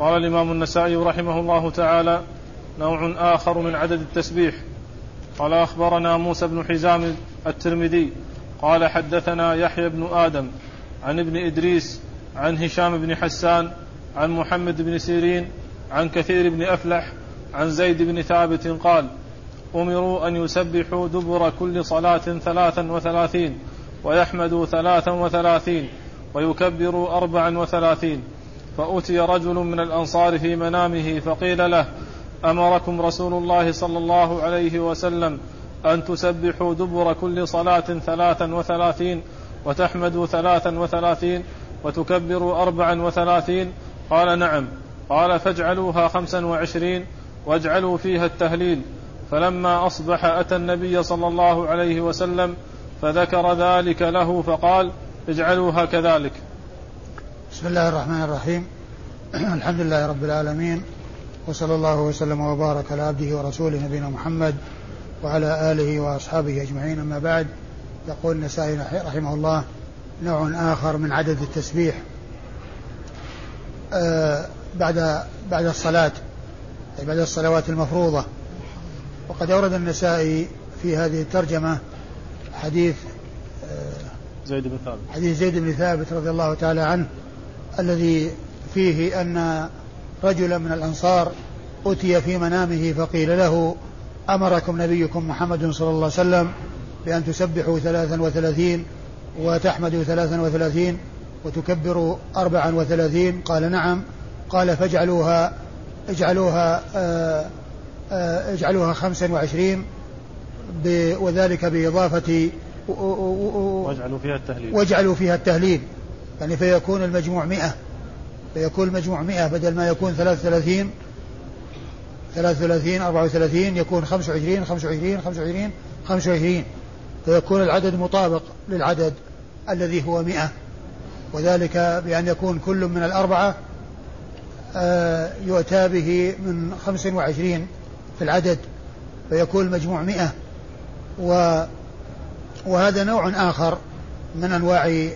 قال الإمام النسائي رحمه الله تعالى نوع آخر من عدد التسبيح. قال أخبرنا موسى بن حزام الترمذي. قال حدثنا يحيى بن آدم عن ابن إدريس عن هشام بن حسان عن محمد بن سيرين عن كثير بن أفلح عن زيد بن ثابت قال أمروا أن يسبحوا دبر كل صلاة ثلاثا وثلاثين ويحمدوا ثلاثا وثلاثين ويكبروا أربعا وثلاثين. فأتي رجل من الأنصار في منامه فقيل له أمركم رسول الله صلى الله عليه وسلم أن تسبحوا دبر كل صلاة ثلاثا وثلاثين وتحمدوا ثلاثا وثلاثين وتكبروا أربعا وثلاثين؟ قال نعم. قال فاجعلوها خمسا وعشرين واجعلوا فيها التهليل. فلما أصبح أتى النبي صلى الله عليه وسلم فذكر ذلك له فقال اجعلوها كذلك. بسم الله الرحمن الرحيم. الحمد لله رب العالمين وصلى الله وسلم وبارك على عبده ورسوله نبينا محمد وعلى آله وأصحابه أجمعين. أما بعد يقول النسائي رحمه الله نوع آخر من عدد التسبيح. آه بعد بعد الصلاة أي بعد الصلوات المفروضة. وقد أورد النسائي في هذه الترجمة حديث آه زيد بن ثابت. حديث زيد بن ثابت رضي الله تعالى عنه. الذي فيه أن رجلا من الأنصار أتي في منامه فقيل له أمركم نبيكم محمد صلى الله عليه وسلم بأن تسبحوا ثلاثا وثلاثين وتحمدوا ثلاثا وثلاثين وتكبروا أربعا وثلاثين؟ قال نعم. قال فاجعلوها اجعلوها آه، آه، اجعلوها خمسا وعشرين وذلك بإضافة واجعلوا فيها التهليل. واجعلوا فيها التهليل. يعني فيكون المجموع مئة. فيكون المجموع مئة بدل ما يكون ثلاث ثلاثين ثلاث ثلاثين أربعة وثلاثين يكون خمس وعشرين خمس وعشرين خمس وعشرين خمس وعشرين. فيكون العدد مطابق للعدد الذي هو مئة. وذلك بأن يكون كل من الأربعة آه، يؤتى به من خمس وعشرين في العدد. فيكون المجموع مئة. و وهذا نوع آخر من أنواع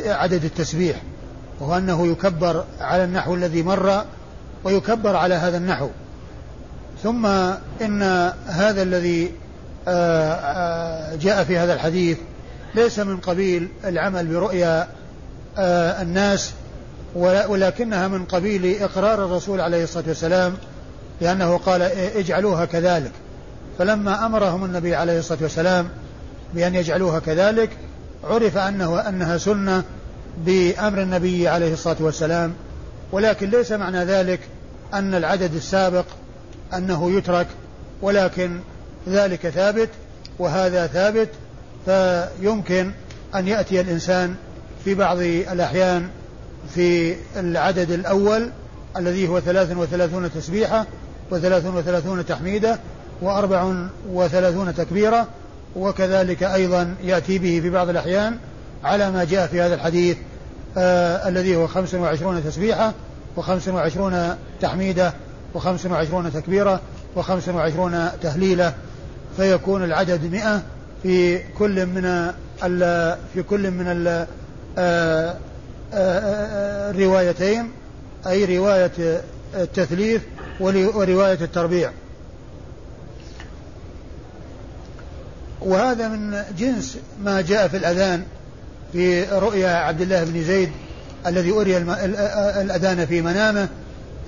عدد التسبيح وهو أنه يكبر على النحو الذي مر ويكبر على هذا النحو. ثم إن هذا الذي آه، آه، جاء في هذا الحديث ليس من قبيل العمل برؤيا آه، الناس ولكنها من قبيل إقرار الرسول عليه الصلاة والسلام لأنه قال اجعلوها كذلك. فلما أمرهم النبي عليه الصلاة والسلام بأن يجعلوها كذلك عرف أنه أنها سنة بأمر النبي عليه الصلاة والسلام ولكن ليس معنى ذلك أن العدد السابق أنه يترك ولكن ذلك ثابت وهذا ثابت فيمكن أن يأتي الإنسان في بعض الأحيان في العدد الأول الذي هو ثلاث وثلاثون تسبيحة وثلاث وثلاثون تحميدة وأربع وثلاثون تكبيرة وكذلك أيضا يأتي به في بعض الأحيان على ما جاء في هذا الحديث آه الذي هو خمس وعشرون تسبيحة وخمس وعشرون تحميدة وخمس وعشرون تكبيرة وخمس وعشرون تهليلة فيكون العدد مئة في كل من في كل من ال آه، آه، آه، الروايتين أي رواية التثليث ورواية التربيع. وهذا من جنس ما جاء في الأذان في رؤيا عبد الله بن زيد الذي أري الأذان في منامه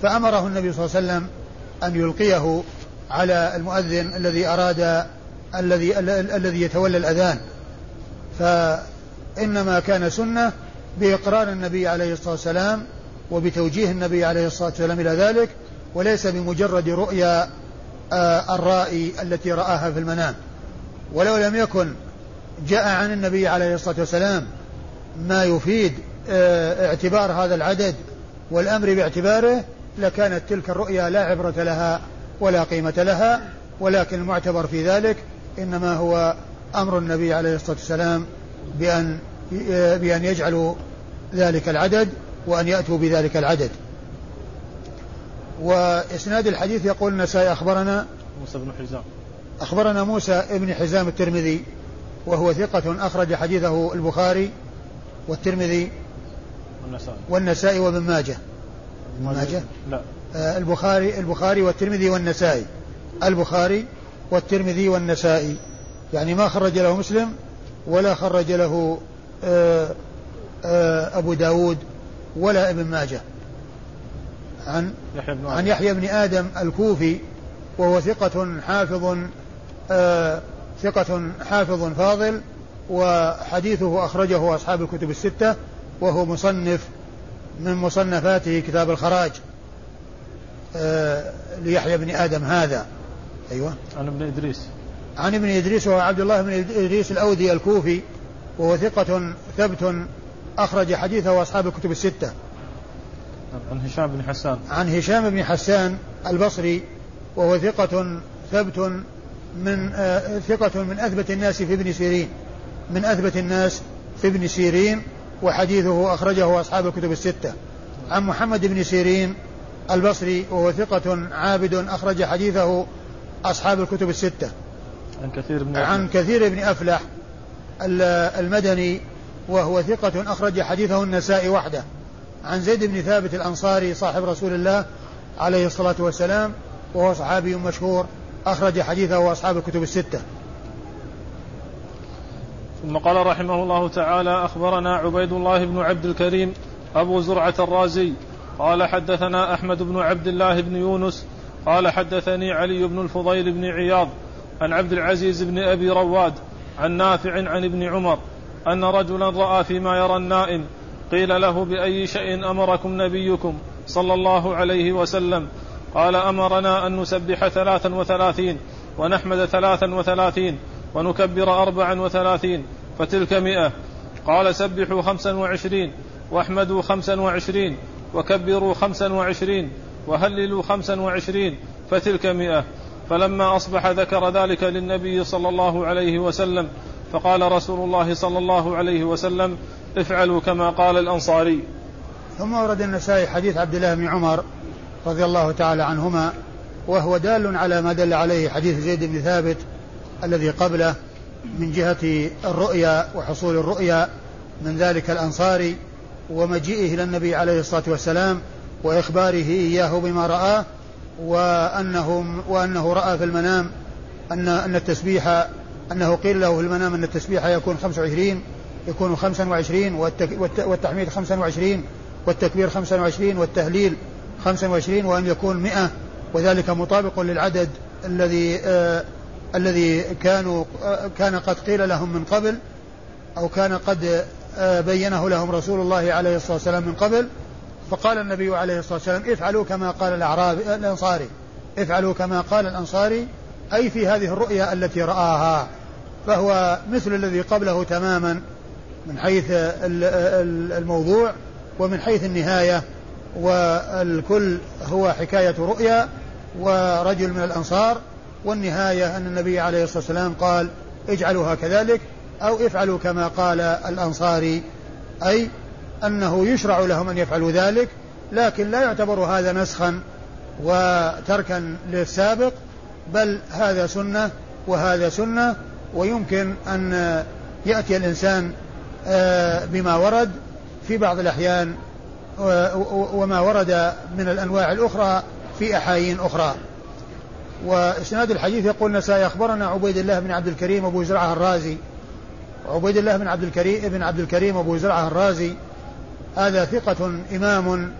فأمره النبي صلى الله عليه وسلم أن يلقيه على المؤذن الذي أراد الذي الذي يتولى الأذان. فإنما كان سنة بإقرار النبي عليه الصلاة والسلام وبتوجيه النبي عليه الصلاة والسلام إلى ذلك وليس بمجرد رؤيا آه، الرائي التي رآها في المنام. ولو لم يكن جاء عن النبي عليه الصلاة والسلام ما يفيد آه، اعتبار هذا العدد والأمر باعتباره لكانت تلك الرؤيا لا عبرة لها ولا قيمة لها ولكن المعتبر في ذلك إنما هو أمر النبي عليه الصلاة والسلام بأن بأن يجعلوا ذلك العدد وأن يأتوا بذلك العدد. وإسناد الحديث يقول النسائي أخبرنا موسى بن حزام. أخبرنا موسى بن حزام الترمذي وهو ثقة أخرج حديثه البخاري والترمذي والنسائي. والنسائي وابن ماجه. ابن ماجه؟ لا. آه البخاري البخاري والترمذي والنسائي. البخاري والترمذي والنسائي. يعني ما خرج له مسلم ولا خرج له آه آه أبو داود ولا ابن ماجه. عن يحيى بن عن يحيى بن آدم الكوفي وهو ثقة حافظ ثقة حافظ فاضل وحديثه أخرجه أصحاب الكتب الستة وهو مصنف من مصنفاته كتاب الخراج آه ليحيى بن آدم هذا. أيوة. عن ابن إدريس. عن ابن إدريس وهو عبد الله بن إدريس الأودي الكوفي وهو ثقة ثبت أخرج حديثه أصحاب الكتب الستة. عن هشام بن حسان. عن هشام بن حسان البصري وهو ثقة ثبت من آه ثقة من أثبت الناس في ابن سيرين. من أثبت الناس في ابن سيرين وحديثه أخرجه أصحاب الكتب الستة. عن محمد بن سيرين البصري وهو ثقة عابد أخرج حديثه أصحاب الكتب الستة. عن كثير بن عن كثير بن أفلح المدني وهو ثقة أخرج حديثه النساء وحده. عن زيد بن ثابت الأنصاري صاحب رسول الله عليه الصلاة والسلام وهو صحابي مشهور. أخرج حديثه أصحاب الكتب الستة. ثم قال رحمه الله تعالى أخبرنا عبيد الله بن عبد الكريم أبو زرعة الرازي. قال حدثنا أحمد بن عبد الله بن يونس. قال حدثني علي بن الفضيل بن عياض عن عبد العزيز بن أبي رواد عن نافع عن ابن عمر أن رجلا رأى فيما يرى النائم. قيل له بأي شيء أمركم نبيكم صلى الله عليه وسلم؟ قال أمرنا أن نسبح ثلاثا وثلاثين ونحمد ثلاثا وثلاثين ونكبر أربعا وثلاثين فتلك مئة. قال سبحوا خمسا وعشرين واحمدوا خمسا وعشرين وكبروا خمسا وعشرين وهللوا خمسا وعشرين فتلك مئة. فلما أصبح ذكر ذلك للنبي صلى الله عليه وسلم فقال رسول الله صلى الله عليه وسلم افعلوا كما قال الأنصاري. ثم ورد النسائي حديث عبد الله بن عمر رضي الله تعالى عنهما وهو دال على ما دل عليه حديث زيد بن ثابت الذي قبله من جهة الرؤيا وحصول الرؤيا من ذلك الأنصاري ومجيئه إلى النبي عليه الصلاة والسلام وإخباره إياه بما رآه وأنه وأنه رأى في المنام أن أن التسبيح أنه قيل له في المنام أن التسبيح يكون 25 يكون 25 والتحميد 25 والتكبير 25 والتهليل 25 وأن يكون 100 وذلك مطابق للعدد الذي آه الذي كانوا آه كان قد قيل لهم من قبل أو كان قد آه بينه لهم رسول الله عليه الصلاة والسلام من قبل. فقال النبي عليه الصلاة والسلام افعلوا كما قال الأعرابي الأنصاري. افعلوا كما قال الأنصاري أي في هذه الرؤيا التي رآها. فهو مثل الذي قبله تماما من حيث الموضوع ومن حيث النهاية. والكل هو حكاية رؤيا ورجل من الأنصار والنهاية أن النبي عليه الصلاة والسلام قال اجعلوها كذلك أو افعلوا كما قال الأنصاري. أي أنه يشرع لهم أن يفعلوا ذلك لكن لا يعتبر هذا نسخا وتركا للسابق بل هذا سنة وهذا سنة ويمكن أن يأتي الإنسان بما ورد في بعض الأحيان وما ورد من الأنواع الأخرى في أحايين أخرى. وإسناد الحديث يقول نسائي أخبرنا عبيد الله بن عبد الكريم أبو زرعة الرازي. عبيد الله بن عبد الكريم ابن عبد الكريم أبو زرعة الرازي. هذا ثقة إمام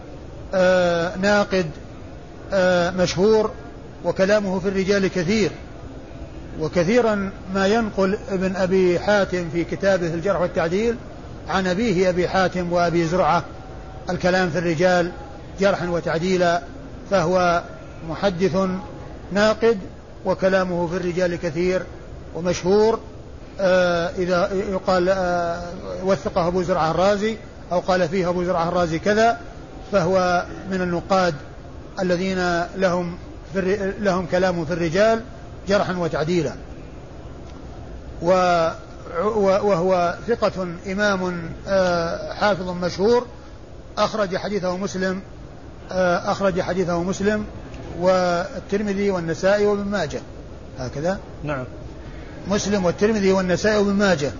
آه ناقد آه مشهور وكلامه في الرجال كثير. وكثيرا ما ينقل ابن أبي حاتم في كتابه الجرح والتعديل عن أبيه أبي حاتم وأبي زرعة. الكلام في الرجال جرحا وتعديلا فهو محدث ناقد وكلامه في الرجال كثير ومشهور. آه إذا يقال آه وثقه أبو زرعة الرازي أو قال فيه أبو زرعة الرازي كذا فهو من النقاد الذين لهم في لهم كلام في الرجال جرحا وتعديلا. وهو ثقة إمام حافظ مشهور أخرج حديثه مسلم أخرج حديثه مسلم والترمذي والنسائي وابن ماجه. هكذا؟ نعم. مسلم والترمذي والنسائي وابن ماجه.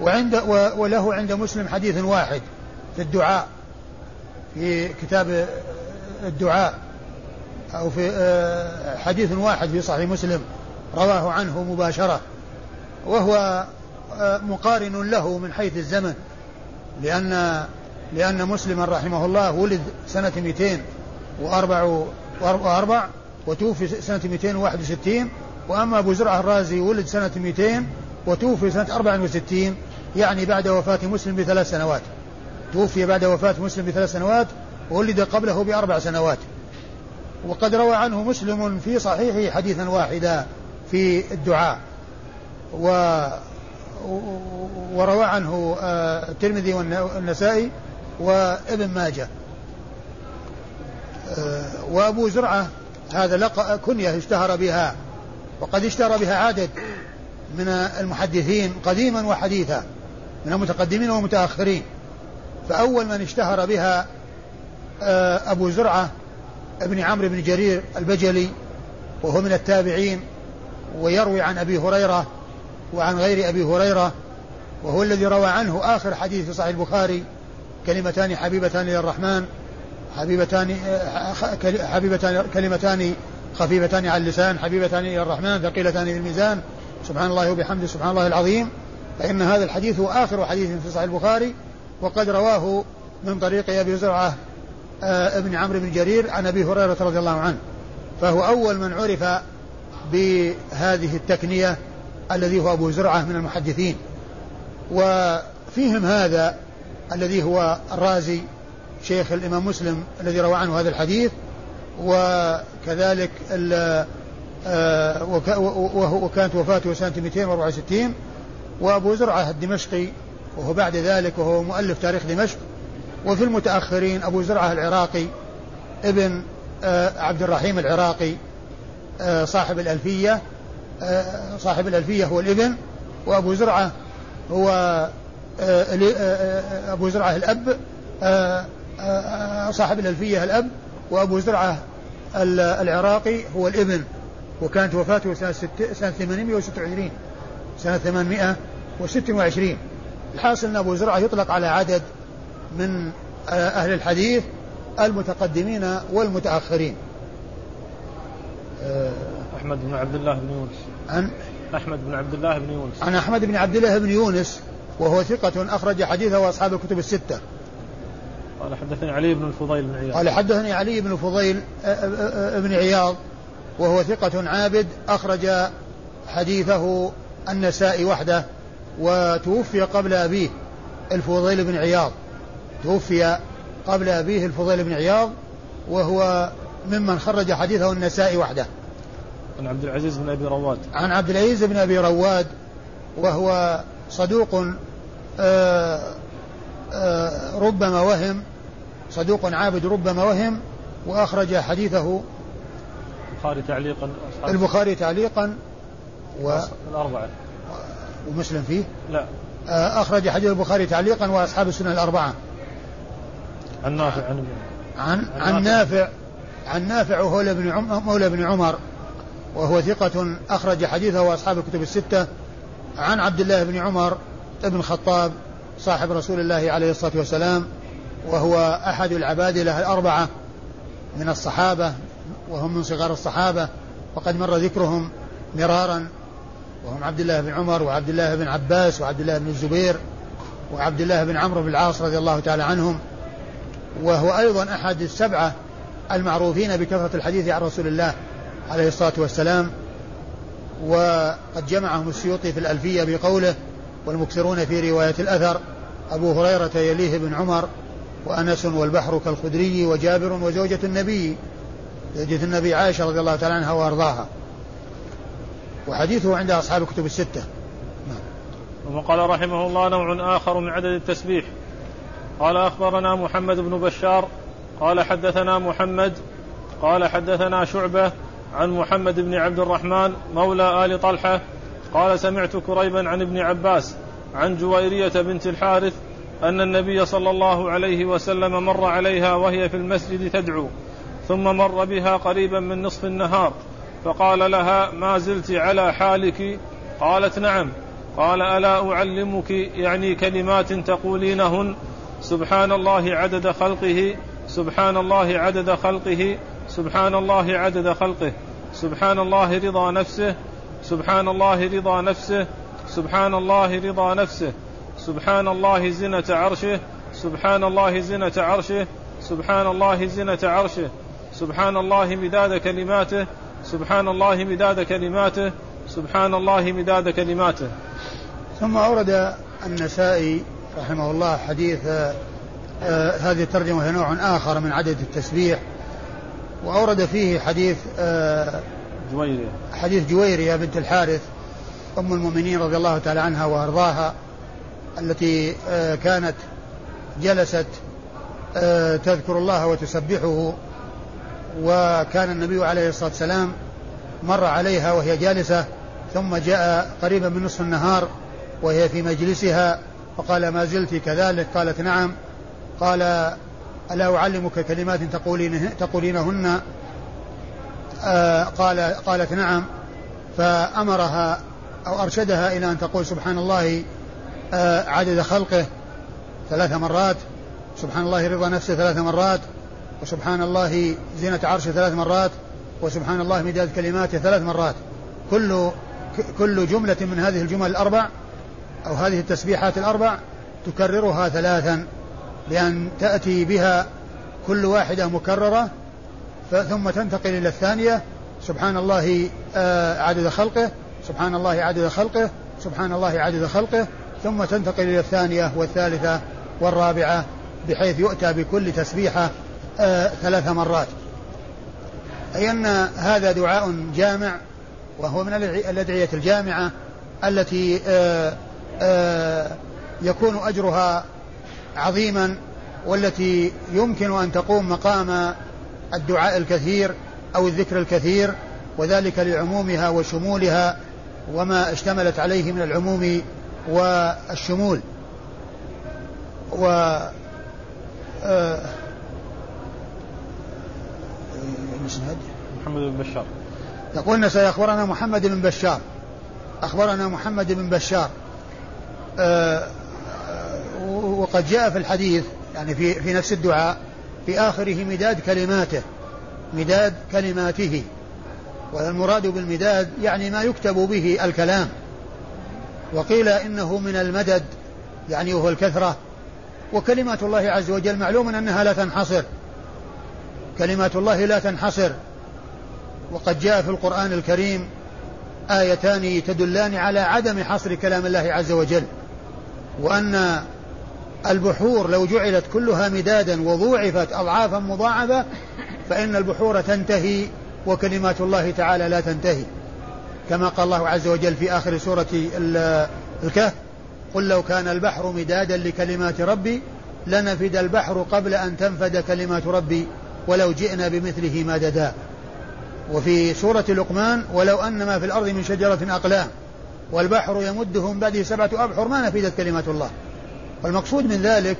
وعند وله عند مسلم حديث واحد في الدعاء في كتاب الدعاء أو في آه، حديث واحد في صحيح مسلم رواه عنه مباشرة. وهو آه، مقارن له من حيث الزمن لأن لأن مسلما رحمه الله ولد سنة 204 وتوفي سنة 261 وأما أبو زرعة الرازي ولد سنة 200 وتوفي سنة 64 يعني بعد وفاة مسلم بثلاث سنوات. توفي بعد وفاة مسلم بثلاث سنوات وولد قبله بأربع سنوات. وقد روى عنه مسلم في صحيحه حديثا واحدا في الدعاء. و وروى عنه آه، الترمذي والنسائي وابن ماجه. آه، وابو زرعة هذا لقى كنية اشتهر بها وقد اشتهر بها عدد من المحدثين قديما وحديثا من المتقدمين والمتأخرين. فأول من اشتهر بها آه، أبو زرعة ابن عمرو بن جرير البجلي وهو من التابعين ويروي عن أبي هريرة وعن غير أبي هريرة وهو الذي روى عنه آخر حديث في صحيح البخاري كلمتان حبيبتان للرحمن حبيبتان حبيبتان كلمتان خفيفتان على اللسان حبيبتان إلى الرحمن ثقيلتان في الميزان. سبحان الله وبحمده سبحان الله العظيم. فإن هذا الحديث هو آخر حديث في صحيح البخاري وقد رواه من طريق أبي زرعة آه، ابن عمرو بن جرير عن أبي هريرة رضي الله عنه. فهو أول من عرف بهذه التكنية الذي هو أبو زرعة من المحدثين. وفيهم هذا الذي هو الرازي شيخ الإمام مسلم الذي روى عنه هذا الحديث وكذلك آه، وكانت وفاته سنة 264 وأبو زرعة الدمشقي وهو بعد ذلك وهو مؤلف تاريخ دمشق وفي المتأخرين أبو زرعة العراقي ابن آه، عبد الرحيم العراقي آه، صاحب الألفية صاحب الألفية هو الابن وأبو زرعة هو أبو زرعة الأب صاحب الألفية الأب وأبو زرعة العراقي هو الإبن وكانت وفاته سنة, سنة 826 سنة 826 الحاصل أن أبو زرعة يطلق على عدد من أهل الحديث المتقدمين والمتأخرين. أحمد بن عبد الله بن يونس. عن؟ أحمد بن عبد الله بن يونس. عن أحمد بن عبد الله بن يونس. وهو ثقة أخرج حديثه وأصحاب الكتب الستة. قال حدثني علي بن الفضيل بن عياض. قال حدثني علي بن الفضيل بن عياض وهو ثقة عابد أخرج حديثه النسائي وحده وتوفي قبل أبيه الفضيل بن عياض. توفي قبل أبيه الفضيل بن عياض وهو ممن خرج حديثه النسائي وحده. عن عبد العزيز بن أبي رواد. عن عبد العزيز بن أبي رواد وهو صدوق ربما وهم صدوق عابد ربما وهم وأخرج حديثه البخاري تعليقا البخاري تعليقا و الأربعة. ومسلم فيه؟ لا. آه، أخرج حديث البخاري تعليقا وأصحاب السنة الأربعة. عن نافع. عن عن, عن نافع. عن نافع وهو ابن مولى بن عمر وهو ثقة أخرج حديثه وأصحاب الكتب الستة. عن عبد الله بن عمر بن الخطاب صاحب رسول الله عليه الصلاة والسلام وهو أحد العبادلة الأربعة من الصحابة وهم من صغار الصحابة وقد مر ذكرهم مرارا وهم عبد الله بن عمر وعبد الله بن عباس وعبد الله بن الزبير وعبد الله بن عمرو بن العاص رضي الله تعالى عنهم وهو أيضا أحد السبعة المعروفين بكثرة الحديث عن رسول الله عليه الصلاة والسلام وقد جمعهم السيوطي في الألفية بقوله والمكثرون في رواية الأثر أبو هريرة يليه بن عمر وأنس والبحر كالخدري وجابر وزوجة النبي زوجة النبي عائشة رضي الله تعالى عنها وأرضاها. وحديثه عند أصحاب الكتب الستة. نعم. وقال رحمه الله نوع آخر من عدد التسبيح. قال أخبرنا محمد بن بشار قال حدثنا محمد قال حدثنا شعبة عن محمد بن عبد الرحمن مولى آل طلحة قال سمعت كريبا عن ابن عباس عن جويرية بنت الحارث أن النبي صلى الله عليه وسلم مر عليها وهي في المسجد تدعو ثم مر بها قريبا من نصف النهار فقال لها ما زلت على حالك؟ قالت نعم. قال ألا أعلمك يعني كلمات تقولينهن؟ سبحان الله عدد خلقه سبحان الله عدد خلقه سبحان الله عدد خلقه سبحان الله رضا نفسه سبحان الله رضا نفسه سبحان الله رضا نفسه سبحان الله زنة عرشه سبحان الله زنة عرشه سبحان الله زنة عرشه سبحان الله مداد كلماته سبحان الله مداد كلماته سبحان الله مداد كلماته. ثم أورد النسائي رحمه الله حديث آه هذه الترجمة نوع آخر من عدد التسبيح وأورد فيه حديث آه جويرية. حديث جويرية بنت الحارث أم المؤمنين رضي الله تعالى عنها وأرضاها التي آه كانت جلست آه تذكر الله وتسبحه وكان النبي عليه الصلاة والسلام مر عليها وهي جالسة ثم جاء قريبا من نصف النهار وهي في مجلسها فقال ما زلت كذلك؟ قالت نعم. قال ألا أعلمك كلمات تقولين تقولينهن؟ قال قالت نعم فأمرها أو أرشدها إلى أن تقول سبحان الله آه عدد خلقه ثلاث مرات سبحان الله رضا نفسه ثلاث مرات وسبحان الله زينة عرشه ثلاث مرات وسبحان الله مداد كلماته ثلاث مرات. كل كل جملة من هذه الجمل الأربع أو هذه التسبيحات الأربع تكررها ثلاثا لأن تأتي بها كل واحدة مكررة ثم تنتقل إلى الثانية. سبحان الله آه، عدد خلقه. سبحان الله عدد خلقه. سبحان الله عدد خلقه. ثم تنتقل إلى الثانية والثالثة والرابعة بحيث يؤتى بكل تسبيحة آه ثلاث مرات. أي أن هذا دعاء جامع وهو من الأدعية الجامعة التي آه يكون أجرها عظيما والتي يمكن أن تقوم مقام الدعاء الكثير أو الذكر الكثير وذلك لعمومها وشمولها وما اشتملت عليه من العموم والشمول. و آه محمد بن بشار. يقول سيخبرنا محمد بن بشار. أخبرنا محمد بن بشار. آه وقد جاء في الحديث يعني في في نفس الدعاء في آخره مداد كلماته مداد كلماته. والمراد بالمداد يعني ما يكتب به الكلام. وقيل إنه من المدد يعني وهو الكثرة. وكلمات الله عز وجل معلوم أنها لا تنحصر. كلمات الله لا تنحصر. وقد جاء في القرآن الكريم آيتان تدلان على عدم حصر كلام الله عز وجل. وأن البحور لو جعلت كلها مدادا وضوعفت أضعافا مضاعفة فإن البحور تنتهي وكلمات الله تعالى لا تنتهي. كما قال الله عز وجل في آخر سورة الكهف قل لو كان البحر مدادا لكلمات ربي لنفد البحر قبل أن تنفد كلمات ربي ولو جئنا بمثله مددا وفي سورة لقمان ولو أن ما في الأرض من شجرة أقلام والبحر يمده من بعده سبعة أبحر ما نفدت كلمات الله. والمقصود من ذلك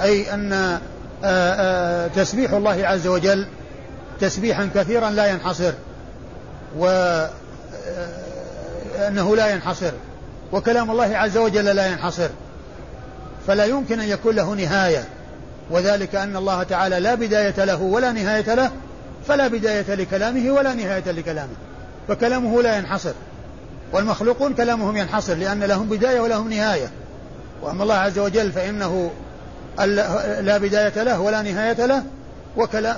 أي أن آآ آآ تسبيح الله عز وجل تسبيحا كثيرا لا ينحصر وأنه لا ينحصر وكلام الله عز وجل لا ينحصر فلا يمكن أن يكون له نهاية وذلك أن الله تعالى لا بداية له ولا نهاية له فلا بداية لكلامه ولا نهاية لكلامه فكلامه لا ينحصر والمخلوقون كلامهم ينحصر لأن لهم بداية ولهم نهاية. وأما الله عز وجل فإنه لا بداية له ولا نهاية له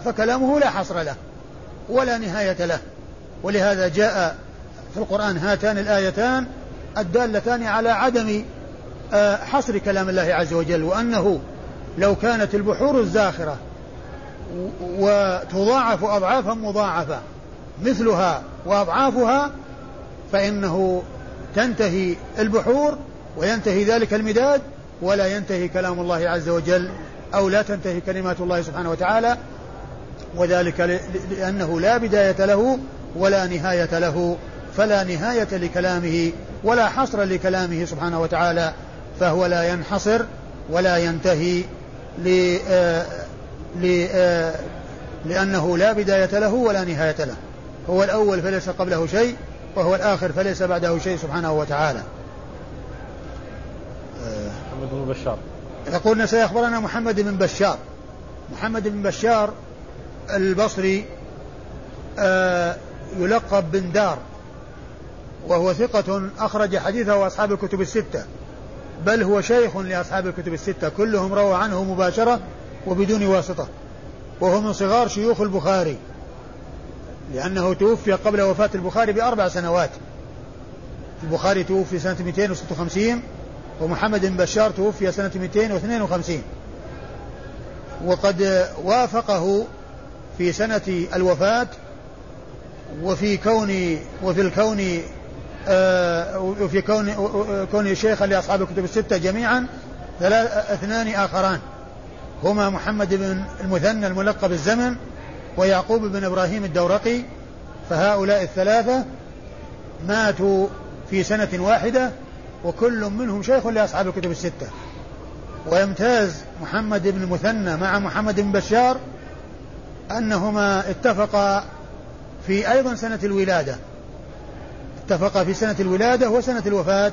فكلامه لا حصر له ولا نهاية له. ولهذا جاء في القرآن هاتان الآيتان الدالتان على عدم آه، حصر كلام الله عز وجل وأنه لو كانت البحور الزاخرة وتضاعف أضعافا مضاعفة مثلها وأضعافها فإنه تنتهي البحور وينتهي ذلك المداد ولا ينتهي كلام الله عز وجل أو لا تنتهي كلمات الله سبحانه وتعالى وذلك لأنه لا بداية له ولا نهاية له فلا نهاية لكلامه ولا حصر لكلامه سبحانه وتعالى فهو لا ينحصر ولا ينتهي ل آه، آه، لأنه لا بداية له ولا نهاية له. هو الأول فليس قبله شيء وهو الآخر فليس بعده شيء سبحانه وتعالى. محمد بن بشار. يقول سيخبرنا محمد بن بشار. محمد بن بشار البصري آه يلقب بن دار وهو ثقة أخرج حديثه أصحاب الكتب الستة. بل هو شيخ لأصحاب الكتب الستة. كلهم روى عنه مباشرة وبدون واسطة. وهو من صغار شيوخ البخاري لأنه توفي قبل وفاة البخاري بأربع سنوات. البخاري توفي سنة 256 ومحمد بن بشار توفي سنة 252 وقد وافقه في سنة الوفاة وفي كون وفي الكون آه وفي كون كون شيخا لأصحاب الكتب الستة جميعا اثنان آخران. هما محمد بن المثنى الملقب الزمن ويعقوب بن إبراهيم الدورقي فهؤلاء الثلاثة ماتوا في سنة واحدة وكل منهم شيخ لأصحاب الكتب الستة. ويمتاز محمد بن المثنى مع محمد بن بشار أنهما اتفقا في أيضا سنة الولادة. اتفقا في سنة الولادة وسنة الوفاة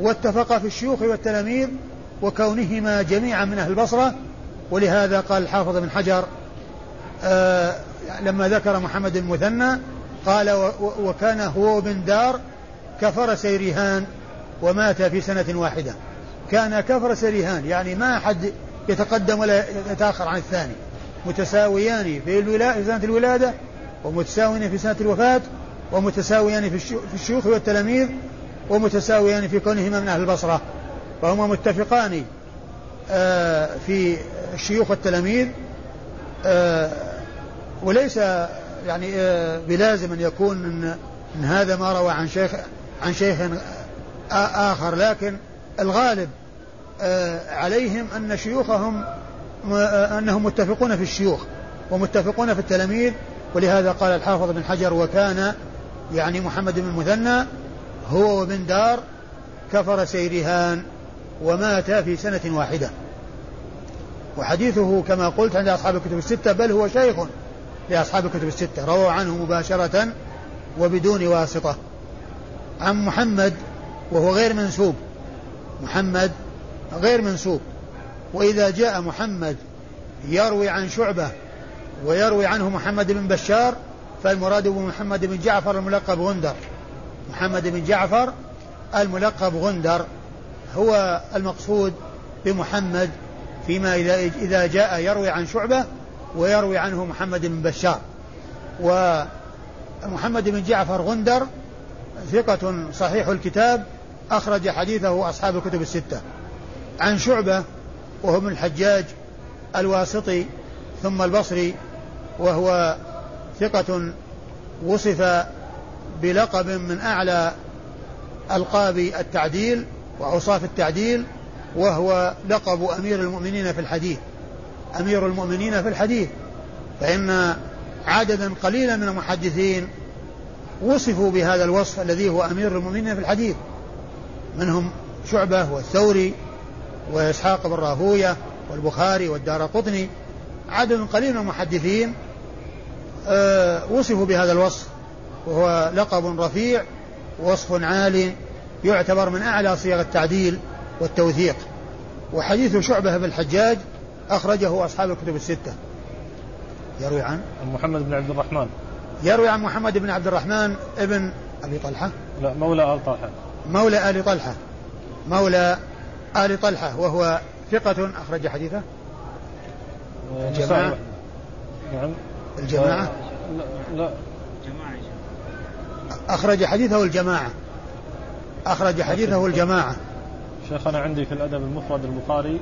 واتفقا في الشيوخ والتلاميذ وكونهما جميعا من أهل البصرة. ولهذا قال الحافظ بن حجر آه لما ذكر محمد المثنى قال وكان هو بن دار كفر سيريهان. ومات في سنة واحدة. كان كفر سيريهان يعني ما أحد يتقدم ولا يتأخر عن الثاني. متساويان في, في سنة الولادة ومتساويان في سنة الوفاة ومتساويان في الشيوخ والتلاميذ ومتساويان في كونهما من أهل البصرة. فهما متفقان آه، في الشيوخ والتلاميذ آه، وليس يعني آه، بلازم أن يكون إن هذا ما روى عن شيخ عن شيخ آخر لكن الغالب عليهم أن شيوخهم أنهم متفقون في الشيوخ ومتفقون في التلاميذ. ولهذا قال الحافظ بن حجر وكان يعني محمد بن المثنى هو وبن دار كفر سيرهان ومات في سنة واحدة. وحديثه كما قلت عند أصحاب الكتب الستة بل هو شيخ لأصحاب الكتب الستة رووا عنه مباشرة وبدون واسطة. عن محمد وهو غير منسوب. محمد غير منسوب. وإذا جاء محمد يروي عن شعبة ويروي عنه محمد بن بشار فالمراد بمحمد بن جعفر الملقب غندر. محمد بن جعفر الملقب غندر هو المقصود بمحمد فيما إذا جاء يروي عن شعبة ويروي عنه محمد بن بشار. ومحمد بن جعفر غندر ثقة صحيح الكتاب أخرج حديثه أصحاب الكتب الستة. عن شعبة وهو من الحجاج الواسطي ثم البصري وهو ثقة وصف بلقب من أعلى ألقاب التعديل وأوصاف التعديل وهو لقب أمير المؤمنين في الحديث. أمير المؤمنين في الحديث. فإن عددا قليلا من المحدثين وصفوا بهذا الوصف الذي هو أمير المؤمنين في الحديث. منهم شعبة والثوري وإسحاق بن راهوية والبخاري والدار قطني. عدد قليل من المحدثين آه، وصفوا بهذا الوصف وهو لقب رفيع وصف عالي يعتبر من أعلى صيغ التعديل والتوثيق. وحديث شعبة بن الحجاج أخرجه أصحاب الكتب الستة. يروي عن؟ محمد بن عبد الرحمن. يروي عن محمد بن عبد الرحمن ابن أبي طلحة. لا مولى آل طلحة. مولى آل طلحة. مولى آل طلحة وهو ثقة أخرج حديثه. الجماعة. نعم. الجماعة. لا, لا. أخرج حديثه الجماعة. أخرج حديثه الجماعة. شيخنا عندي في الأدب المفرد البخاري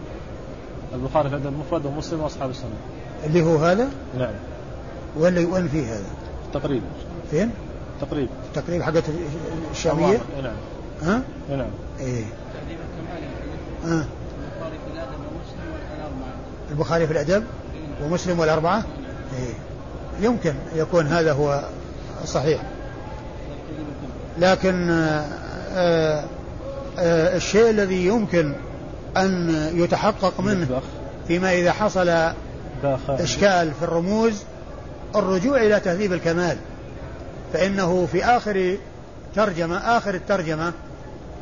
البخاري في الأدب المفرد ومسلم وأصحاب السنة. اللي هو هذا؟ نعم. وين وين فيه هذا؟ تقريب. فين؟ تقريب. تقريب حقت الشامية؟ نعم. ها؟ نعم. إيه. ها البخاري في الأدب ومسلم والأربعة؟ إيه. يمكن يكون هذا هو صحيح. لكن آآ آه، آآ آه، الشيء الذي يمكن أن يتحقق منه فيما إذا حصل إشكال في الرموز الرجوع إلى تهذيب الكمال. فإنه في آخر ترجمة آخر الترجمة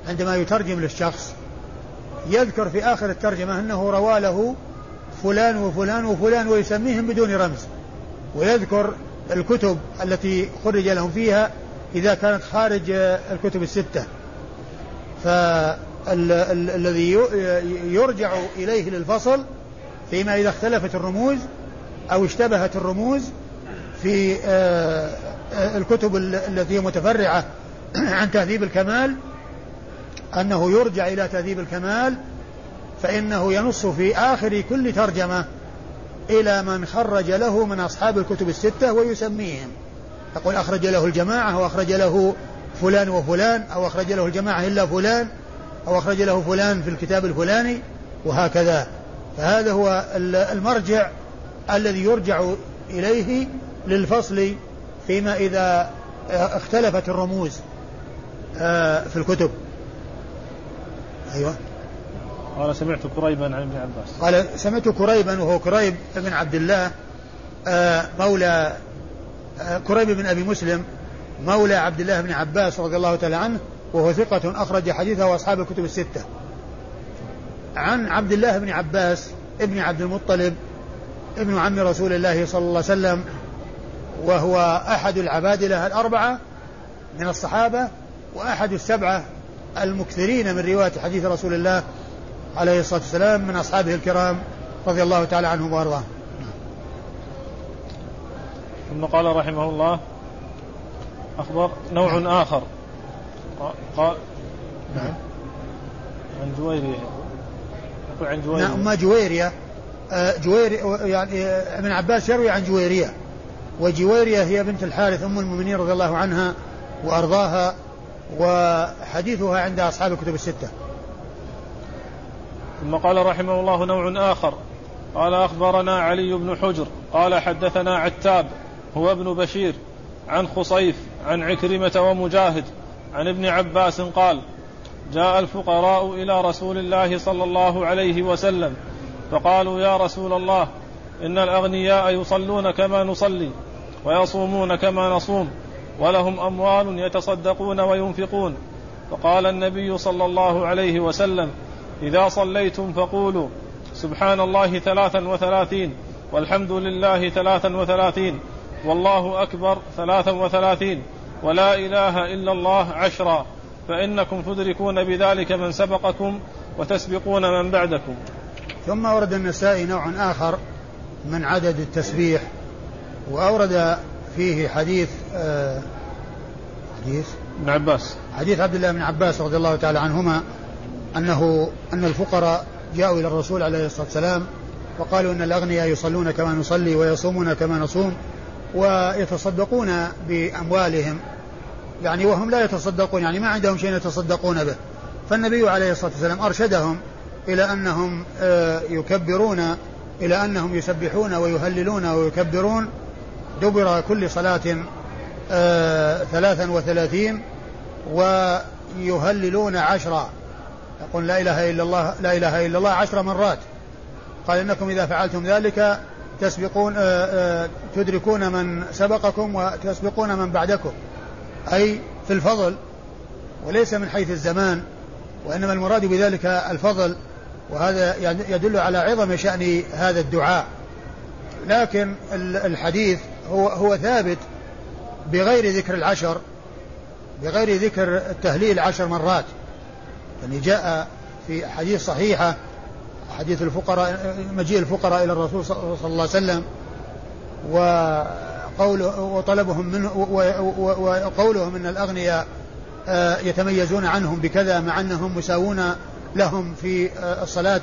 عندما يترجم للشخص يذكر في آخر الترجمة أنه روى له فلان وفلان وفلان ويسميهم بدون رمز. ويذكر الكتب التي خرج لهم فيها إذا كانت خارج الكتب الستة. فالذي يرجع إليه للفصل فيما إذا اختلفت الرموز أو اشتبهت الرموز في آه، الكتب التي متفرعة عن تهذيب الكمال أنه يرجع إلى تهذيب الكمال فإنه ينص في آخر كل ترجمة إلى من خرج له من أصحاب الكتب الستة ويسميهم. يقول أخرج له الجماعة وأخرج له فلان وفلان أو أخرج له الجماعة إلا فلان أو أخرج له فلان في الكتاب الفلاني وهكذا. فهذا هو المرجع الذي يرجع إليه للفصل فيما إذا اختلفت الرموز آه، في الكتب. أيوة قال سمعت كريبا عن ابن عباس قال سمعت كريبا وهو كريب بن عبد الله آه، مولى آه، كريب بن أبي مسلم مولى عبد الله بن عباس رضي الله تعالى عنه وهو ثقة أخرج حديثه وأصحاب الكتب الستة. عن عبد الله بن عباس ابن عبد المطلب ابن عم رسول الله صلى الله عليه وسلم وهو أحد العبادلة الأربعة من الصحابة وأحد السبعة المكثرين من رواية حديث رسول الله عليه الصلاة والسلام من أصحابه الكرام رضي الله تعالى عنهم وأرضاهم. ثم قال رحمه الله أخبر نوع آخر. قال نعم. عن جويرية. يقول عن جويرية. نعم أم جويرية. آه، جوير يعني ابن عباس يروي عن جويرية. وجويرية هي بنت الحارث أم المؤمنين رضي الله عنها وأرضاها. وحديثها عند أصحاب الكتب الستة. ثم قال رحمه الله نوع آخر. قال أخبرنا علي بن حجر. قال حدثنا عتاب هو ابن بشير عن خصيف عن عكرمة ومجاهد عن ابن عباس قال جاء الفقراء إلى رسول الله صلى الله عليه وسلم فقالوا يا رسول الله إن الأغنياء يصلون كما نصلي ويصومون كما نصوم ولهم أموال يتصدقون وينفقون. فقال النبي صلى الله عليه وسلم إذا صليتم فقولوا سبحان الله ثلاثا وثلاثين والحمد لله ثلاثا وثلاثين والله أكبر ثلاثا وثلاثين ولا إله إلا الله عشرا فإنكم تدركون بذلك من سبقكم وتسبقون من بعدكم. ثم ورد النسائي نوع آخر من عدد التسبيح وأورد فيه حديث آه حديث؟ ابن عباس. حديث عبد الله بن عباس رضي الله تعالى عنهما أنه أن الفقراء جاءوا إلى الرسول عليه الصلاة والسلام وقالوا أن الأغنياء يصلون كما نصلي ويصومون كما نصوم ويتصدقون بأموالهم. يعني وهم لا يتصدقون يعني ما عندهم شيء يتصدقون به. فالنبي عليه الصلاة والسلام أرشدهم إلى أنهم آه، يكبرون إلى أنهم يسبحون ويهللون ويكبرون دبر كل صلاة آه، ثلاثا وثلاثين ويهللون عشرا يقول لا إله إلا الله لا إله إلا الله عشر مرات. قال إنكم إذا فعلتم ذلك تسبقون آه، تدركون من سبقكم وتسبقون من بعدكم. أي في الفضل وليس من حيث الزمان وإنما المراد بذلك الفضل. وهذا يدل على عظم شأن هذا الدعاء. لكن الحديث هو هو ثابت بغير ذكر العشر بغير ذكر التهليل عشر مرات. يعني جاء في حديث صحيحة حديث الفقراء مجيء الفقراء إلى الرسول صلى الله عليه وسلم وقوله وطلبهم منه وقولهم إن الأغنياء آه، يتميزون عنهم بكذا مع أنهم مساوون لهم في آه، الصلاة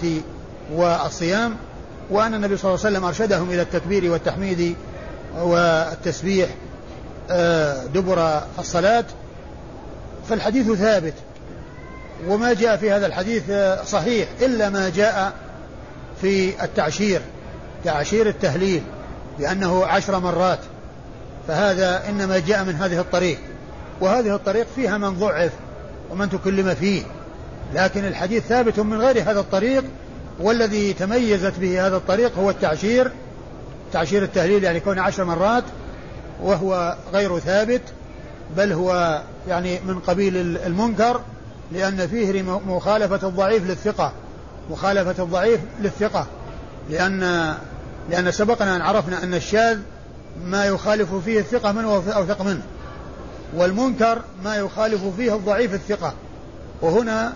والصيام. وأن النبي صلى الله عليه وسلم أرشدهم إلى التكبير والتحميد والتسبيح آه، دبر الصلاة فالحديث ثابت. وما جاء في هذا الحديث صحيح إلا ما جاء في التعشير تعشير التهليل بأنه عشر مرات. فهذا إنما جاء من هذه الطريق. وهذه الطريق فيها من ضعف ومن تكلم فيه. لكن الحديث ثابت من غير هذا الطريق والذي تميزت به هذا الطريق هو التعشير. تعشير التهليل يعني كون عشر مرات وهو غير ثابت بل هو يعني من قبيل المنكر لأن فيه مخالفة الضعيف للثقة. مخالفة الضعيف للثقة. لأن لأن سبقنا أن عرفنا أن الشاذ ما يخالف فيه الثقة منه أو ثق منه والمنكر ما يخالف فيه الضعيف الثقة. وهنا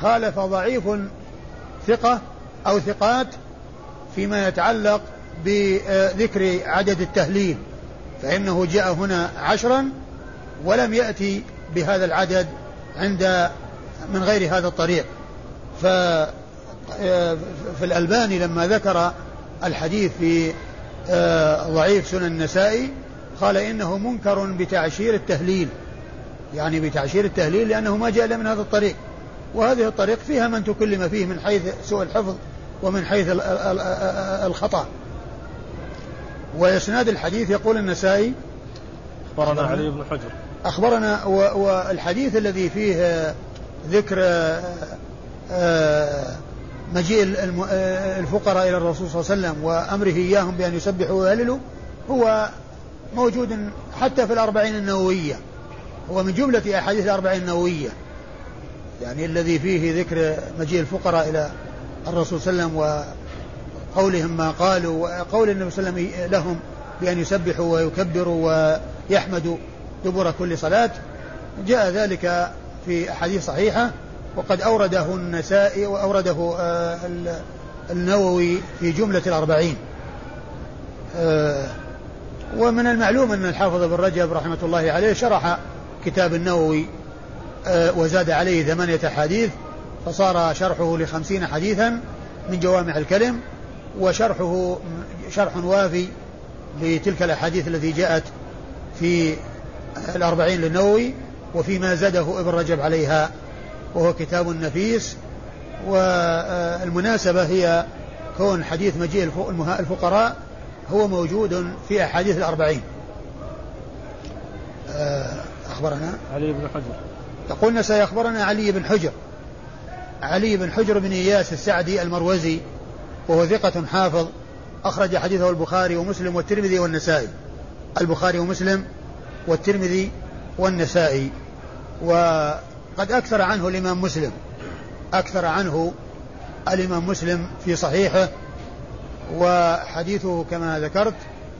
خالف ضعيف ثقة أو ثقات فيما يتعلق بذكر عدد التهليل فإنه جاء هنا عشرا ولم يأتي بهذا العدد عند من غير هذا الطريق. ف في الألباني لما ذكر الحديث في آه، ضعيف سنن النسائي قال إنه منكر بتعشير التهليل. يعني بتعشير التهليل لأنه ما جاء إلا من هذا الطريق. وهذه الطريق فيها من تكلم فيه من حيث سوء الحفظ ومن حيث الخطأ. وإسناد الحديث يقول النسائي أخبرنا علي بن حجر. أخبرنا والحديث الذي فيه ذكر مجيء الفقراء إلى الرسول صلى الله عليه وسلم وأمره إياهم بأن يسبحوا ويهللوا هو موجود حتى في الأربعين النووية. هو من جملة أحاديث الأربعين النووية. يعني الذي فيه ذكر مجيء الفقراء إلى الرسول صلى الله عليه وسلم وقولهم ما قالوا وقول النبي صلى الله عليه وسلم لهم بأن يسبحوا ويكبروا ويحمدوا دبر كل صلاة. جاء ذلك في أحاديث صحيحة وقد أورده النسائي وأورده آه، النووي في جملة الأربعين. آه، ومن المعلوم أن الحافظ بن رجب رحمة الله عليه شرح كتاب النووي آه، وزاد عليه ثمانية أحاديث فصار شرحه لخمسين حديثا من جوامع الكلم. وشرحه شرح وافي لتلك الأحاديث التي جاءت في الأربعين للنووي وفيما زاده ابن رجب عليها وهو كتاب نفيس. والمناسبة هي كون حديث مجيء الفقراء هو موجود في أحاديث الأربعين. آه، أخبرنا؟ علي بن حجر. يقولنا سيخبرنا علي بن حجر. علي بن حجر بن إياس السعدي المروزي. وهو ثقة حافظ أخرج حديثه البخاري ومسلم والترمذي والنسائي. البخاري ومسلم والترمذي والنسائي. وقد أكثر عنه الإمام مسلم. أكثر عنه الإمام مسلم في صحيحه. وحديثه كما ذكرت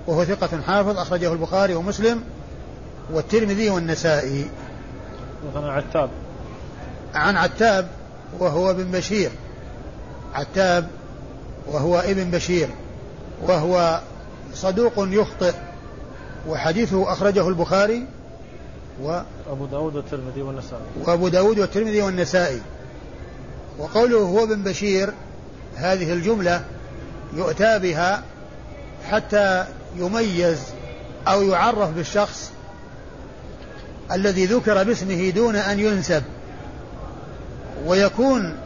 وهو ثقة حافظ أخرجه البخاري ومسلم والترمذي والنسائي. عن عتاب. عن عتاب وهو ابن بشير. عتاب وهو ابن بشير وهو صدوق يخطئ وحديثه أخرجه البخاري و أبو داود والترمذي والنسائي. وأبو داود والترمذي والنسائي. وقوله هو ابن بشير هذه الجملة يؤتى بها حتى يميز أو يعرف بالشخص الذي ذكر باسمه دون أن ينسب. ويكون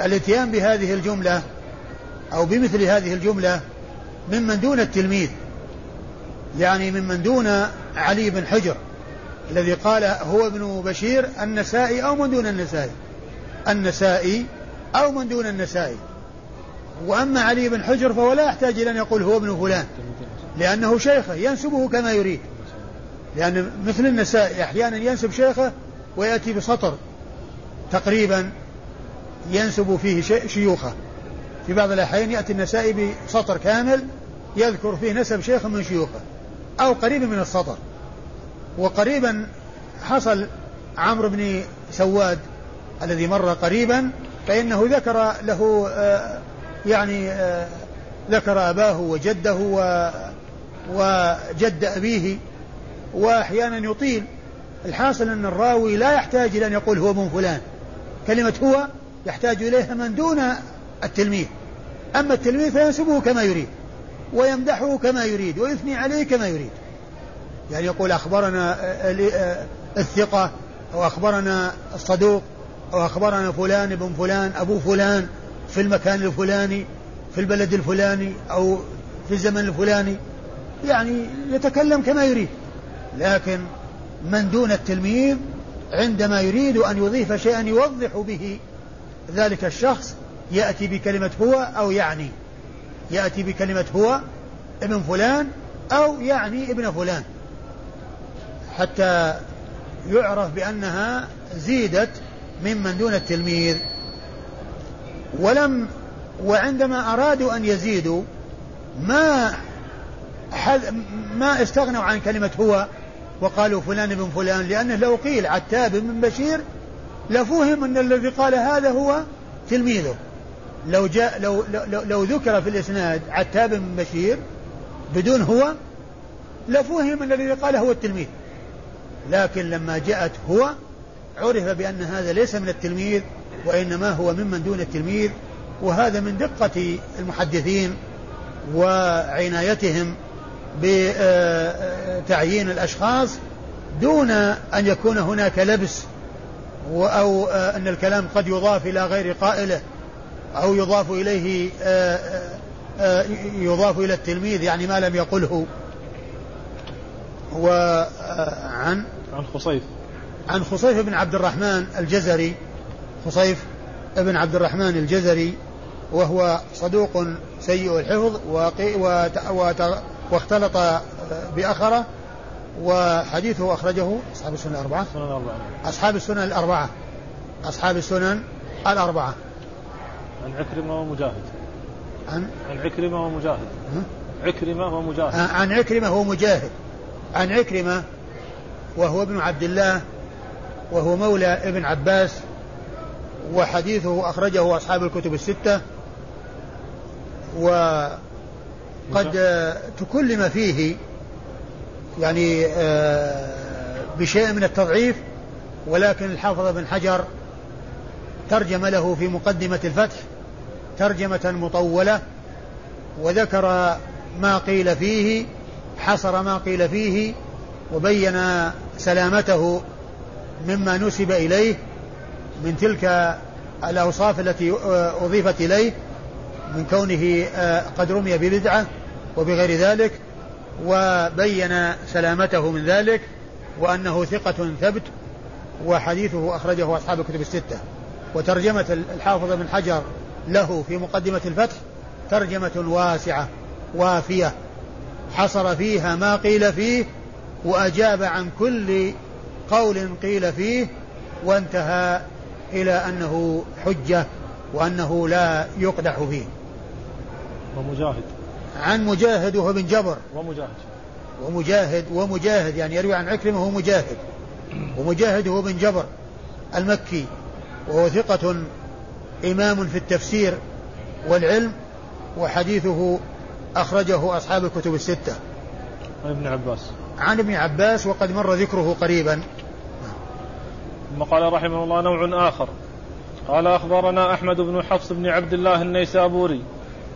الاتيان بهذه الجملة أو بمثل هذه الجملة ممن دون التلميذ يعني ممن دون علي بن حجر الذي قال هو ابن بشير النسائي أو من دون النسائي النسائي أو من دون النسائي. وأما علي بن حجر فهو لا يحتاج إلى أن يقول هو ابن فلان لأنه شيخه ينسبه كما يريد. لأن مثل النسائي أحيانا ينسب شيخه ويأتي بسطر تقريبا ينسب فيه شيوخه. في بعض الأحيان يأتي النسائي بسطر كامل يذكر فيه نسب شيخ من شيوخه أو قريب من السطر. وقريبا حصل عمرو بن سواد الذي مر قريبا فإنه ذكر له آه، يعني آه، ذكر أباه وجده وجد أبيه. وأحيانا يطيل. الحاصل أن الراوي لا يحتاج إلى أن يقول هو ابن فلان. كلمة هو يحتاج إليها من دون التلميذ. أما التلميذ فينسبه كما يريد ويمدحه كما يريد ويثني عليه كما يريد. يعني يقول أخبرنا الثقة أو أخبرنا الصدوق أو أخبرنا فلان ابن فلان أبو فلان في المكان الفلاني في البلد الفلاني أو في الزمن الفلاني. يعني يتكلم كما يريد. لكن من دون التلميذ عندما يريد أن يضيف شيئا يوضح به ذلك الشخص يأتي بكلمة هو أو يعني. يأتي بكلمة هو ابن فلان أو يعني ابن فلان. حتى يعرف بأنها زيدت ممن دون التلميذ. ولم وعندما أرادوا أن يزيدوا ما ما استغنوا عن كلمة هو وقالوا فلان ابن فلان لأنه لو قيل عتاب بن بشير لفهم أن الذي قال هذا هو تلميذه. لو جاء لو لو, لو ذكر في الإسناد عتاب بن بشير بدون هو لفهم أن الذي قال هو التلميذ. لكن لما جاءت هو عرف بأن هذا ليس من التلميذ وإنما هو ممن دون التلميذ وهذا من دقة المحدثين وعنايتهم بتعيين الأشخاص دون أن يكون هناك لبس أو أن الكلام قد يضاف إلى غير قائله. أو يضاف إليه يضاف إلى التلميذ يعني ما لم يقله. وعن عن؟ خصيف. عن خصيف بن عبد الرحمن الجزري. خصيف بن عبد الرحمن الجزري وهو صدوق سيء الحفظ واختلط بأخره وحديثه أخرجه أصحاب السنن الأربعة. أصحاب السنن الأربعة. أصحاب السنن الأربعة. عن عكرمة ومجاهد. عن؟ عن عكرمة ومجاهد. عكرمة ومجاهد. عن عكرمة ومجاهد. عن عكرمة وهو ابن عبد الله وهو مولى ابن عباس وحديثه أخرجه أصحاب الكتب الستة وقد تكلم فيه يعني آه، بشيء من التضعيف ولكن الحافظ بن حجر ترجم له في مقدمة الفتح ترجمة مطولة وذكر ما قيل فيه حصر ما قيل فيه وبين سلامته مما نسب إليه من تلك الأوصاف التي أضيفت إليه من كونه آه، قد رمي ببدعة وبغير ذلك وبين سلامته من ذلك وأنه ثقة ثبت وحديثه أخرجه أصحاب الكتب الستة. وترجمة الحافظ بن حجر له في مقدمة الفتح ترجمة واسعة وافية. حصر فيها ما قيل فيه وأجاب عن كل قول قيل فيه وانتهى إلى أنه حجة وأنه لا يقدح فيه. ومجاهد. عن مجاهد وهو بن جبر. ومجاهد. ومجاهد ومجاهد يعني يروي عن عكرمة وهو مجاهد. ومجاهد هو بن جبر المكي وهو ثقة إمام في التفسير والعلم وحديثه أخرجه أصحاب الكتب الستة. عن ابن عباس. عن ابن عباس وقد مر ذكره قريبا. ثم قال رحمه الله نوع آخر. قال أخبرنا أحمد بن حفص بن عبد الله النيسابوري.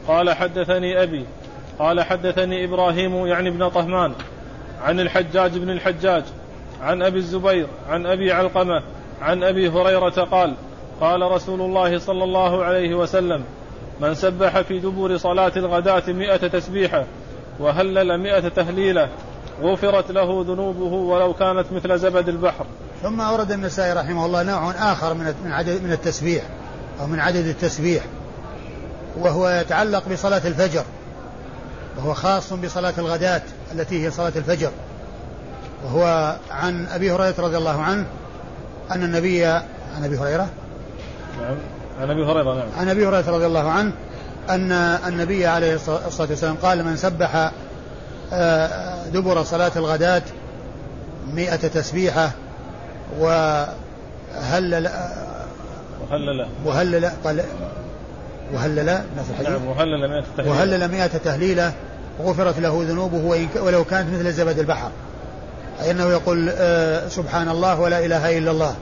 قال حدثني أبي. قال حدثني إبراهيم يعني ابن طهمان. عن الحجاج بن الحجاج. عن أبي الزبير. عن أبي علقمة. عن أبي هريرة قال قال رسول الله صلى الله عليه وسلم من سبح في دبر صلاة الغداة مئة تسبيحة وهلل مئة تهليلة غفرت له ذنوبه ولو كانت مثل زبد البحر. ثم أورد النسائي رحمه الله نوع آخر من من عدد من التسبيح أو من عدد التسبيح وهو يتعلق بصلاة الفجر وهو خاص بصلاة الغداة التي هي صلاة الفجر. وهو عن أبي هريرة رضي الله عنه أن النبي عن أبي هريرة نعم. عن أبي هريرة نعم. عن أبي هريرة رضي الله عنه أن النبي عليه الصلاة والسلام قال من سبح آه، دبر صلاة الغداة مئة تسبيحة وهلل وهلل وهلل قال وهلل نفس الحديث. نعم وهلل مئة تهليلة وهلل مئة تهليلة غفرت له ذنوبه ولو كانت مثل زبد البحر. أي أنه يقول آه سبحان الله ولا إله إلا الله.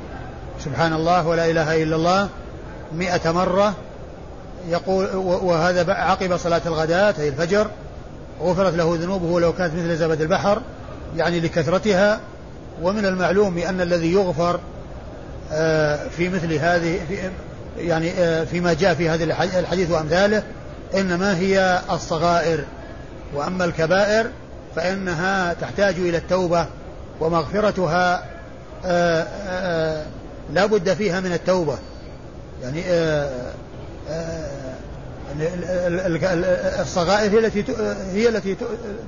سبحان الله ولا إله إلا الله. مئة مرة يقول وهذا عقب صلاة الغداة أي الفجر غفرت له ذنوبه ولو كانت مثل زبد البحر يعني لكثرتها. ومن المعلوم أن الذي يغفر آه، في مثل هذه في يعني آه، فيما جاء في هذه الحديث وأمثاله إنما هي الصغائر. وأما الكبائر فإنها تحتاج إلى التوبة ومغفرتها آه، لا بد فيها من التوبة. يعني الصغائر هي التي هي التي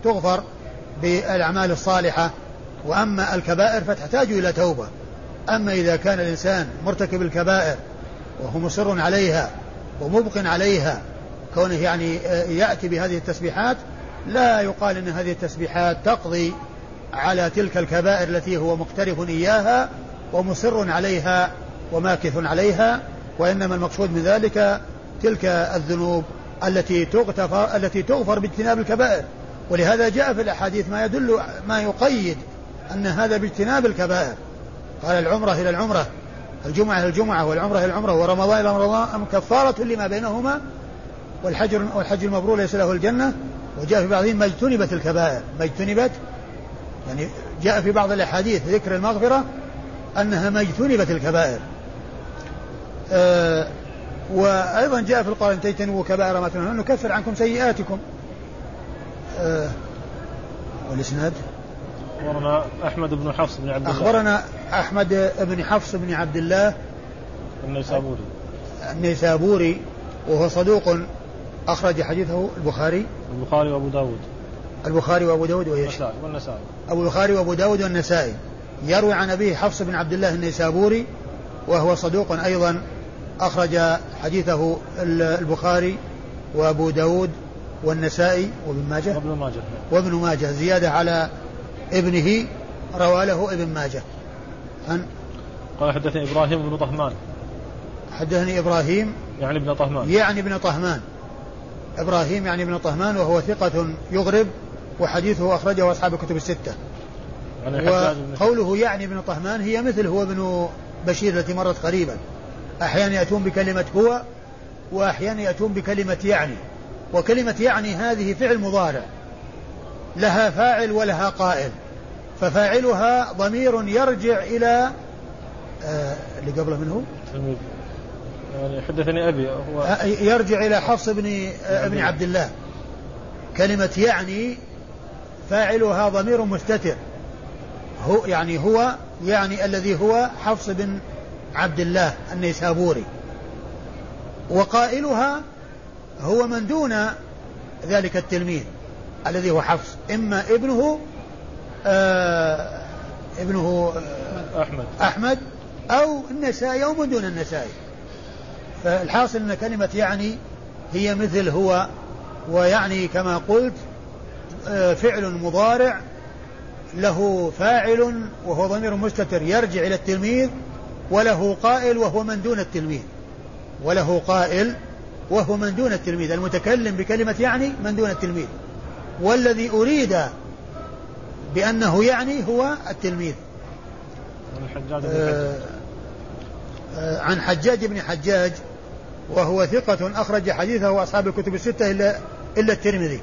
تغفر بالأعمال الصالحة. وأما الكبائر فتحتاج إلى توبة. أما إذا كان الإنسان مرتكب الكبائر وهو مصر عليها ومبق عليها كونه يعني يأتي بهذه التسبيحات لا يقال أن هذه التسبيحات تقضي على تلك الكبائر التي هو مقترف إياها ومصر عليها وماكث عليها. وإنما المقصود من ذلك تلك الذنوب التي تغتفر التي تغفر باجتناب الكبائر. ولهذا جاء في الأحاديث ما يدل ما يقيد أن هذا باجتناب الكبائر. قال العمرة إلى العمرة الجمعة إلى الجمعة والعمرة إلى العمرة ورمضان إلى رمضان كفارة لما بينهما؟ والحج والحج المبرور ليس له الجنة. وجاء في بعضهم ما اجتنبت الكبائر. ما اجتنبت يعني جاء في بعض الأحاديث ذكر المغفرة أنها ما اجتنبت الكبائر. آه وأيضا جاء في القرآن تجتنبوا كبائر ما تنهون نكفر عنكم سيئاتكم. آه والإسناد؟ أخبرنا أحمد بن حفص بن عبد الله. أخبرنا أحمد بن حفص بن عبد الله. النيسابوري. النيسابوري وهو صدوق أخرج حديثه البخاري. البخاري وأبو داود. البخاري وأبو داود وإيش والنسائي. أبو البخاري وأبو داود والنسائي. يروي عن أبيه حفص بن عبد الله النيسابوري وهو صدوق أيضا أخرج حديثه البخاري وأبو داود والنسائي وابن ماجه. وابن ماجه. وابن ماجه. زيادة على ابنه روى له ابن ماجه. عن قال حدثني إبراهيم بن طهمان. حدثني إبراهيم. يعني ابن طهمان. يعني ابن طهمان. إبراهيم يعني ابن طهمان وهو ثقة يغرب وحديثه أخرجه أصحاب الكتب الستة. يعني وقوله يعني ابن طهمان هي مثل هو ابن بشير التي مرت قريبا. أحيانا يأتون بكلمة هو وأحيانا يأتون بكلمة يعني. وكلمة يعني هذه فعل مضارع. لها فاعل ولها قائل. ففاعلها ضمير يرجع إلى آه اللي قبله منه يعني حدثني أبي هو آه، يرجع إلى حفص بن آه، ابن عبد الله. كلمة يعني فاعلها ضمير مستتر. هو يعني هو يعني الذي هو حفص بن عبد الله النيسابوري. وقائلها هو من دون ذلك التلميذ الذي هو حفص إما ابنه آه ابنه آه أحمد. أحمد أو النسائي أو من دون النسائي. فالحاصل أن كلمة يعني هي مثل هو ويعني كما قلت آه فعل مضارع له فاعل وهو ضمير مستتر يرجع إلى التلميذ وله قائل وهو من دون التلميذ. وله قائل وهو من دون التلميذ المتكلم بكلمة يعني من دون التلميذ. والذي أريد بأنه يعني هو التلميذ. آه آه عن حجاج بن حجاج وهو ثقة أخرج حديثه أصحاب الكتب الستة إلا إلا الترمذي.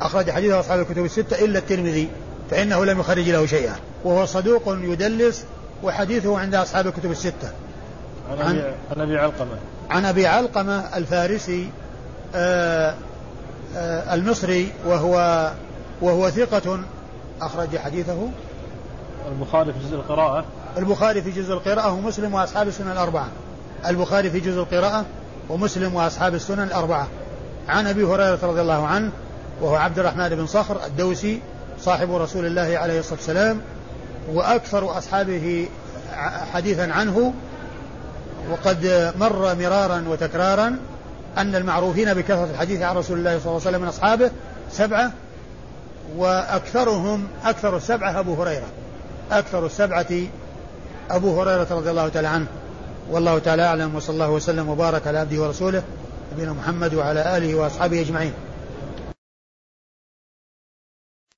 أخرج حديثه أصحاب الكتب الستة إلا الترمذي. فإنه لم يخرج له شيئا. وهو صدوق يدلس وحديثه عند أصحاب الكتب الستة. عن عن أبي علقمة. عن أبي علقمة الفارسي آآ آآ المصري وهو وهو ثقة أخرج حديثه. البخاري في جزء القراءة. البخاري في جزء القراءة ومسلم وأصحاب السنن الأربعة. البخاري في جزء القراءة ومسلم وأصحاب السنن الأربعة. عن أبي هريرة رضي الله عنه وهو عبد الرحمن بن صخر الدوسي صاحب رسول الله عليه الصلاة والسلام وأكثر أصحابه حديثا عنه وقد مر مرارا وتكرارا أن المعروفين بكثرة الحديث عن رسول الله صلى الله عليه وسلم من أصحابه سبعة وأكثرهم أكثر السبعة أبو هريرة. أكثر السبعة أبو هريرة رضي الله تعالى عنه. والله تعالى أعلم وصلى الله وسلم وبارك على عبده ورسوله نبينا محمد وعلى آله وأصحابه أجمعين.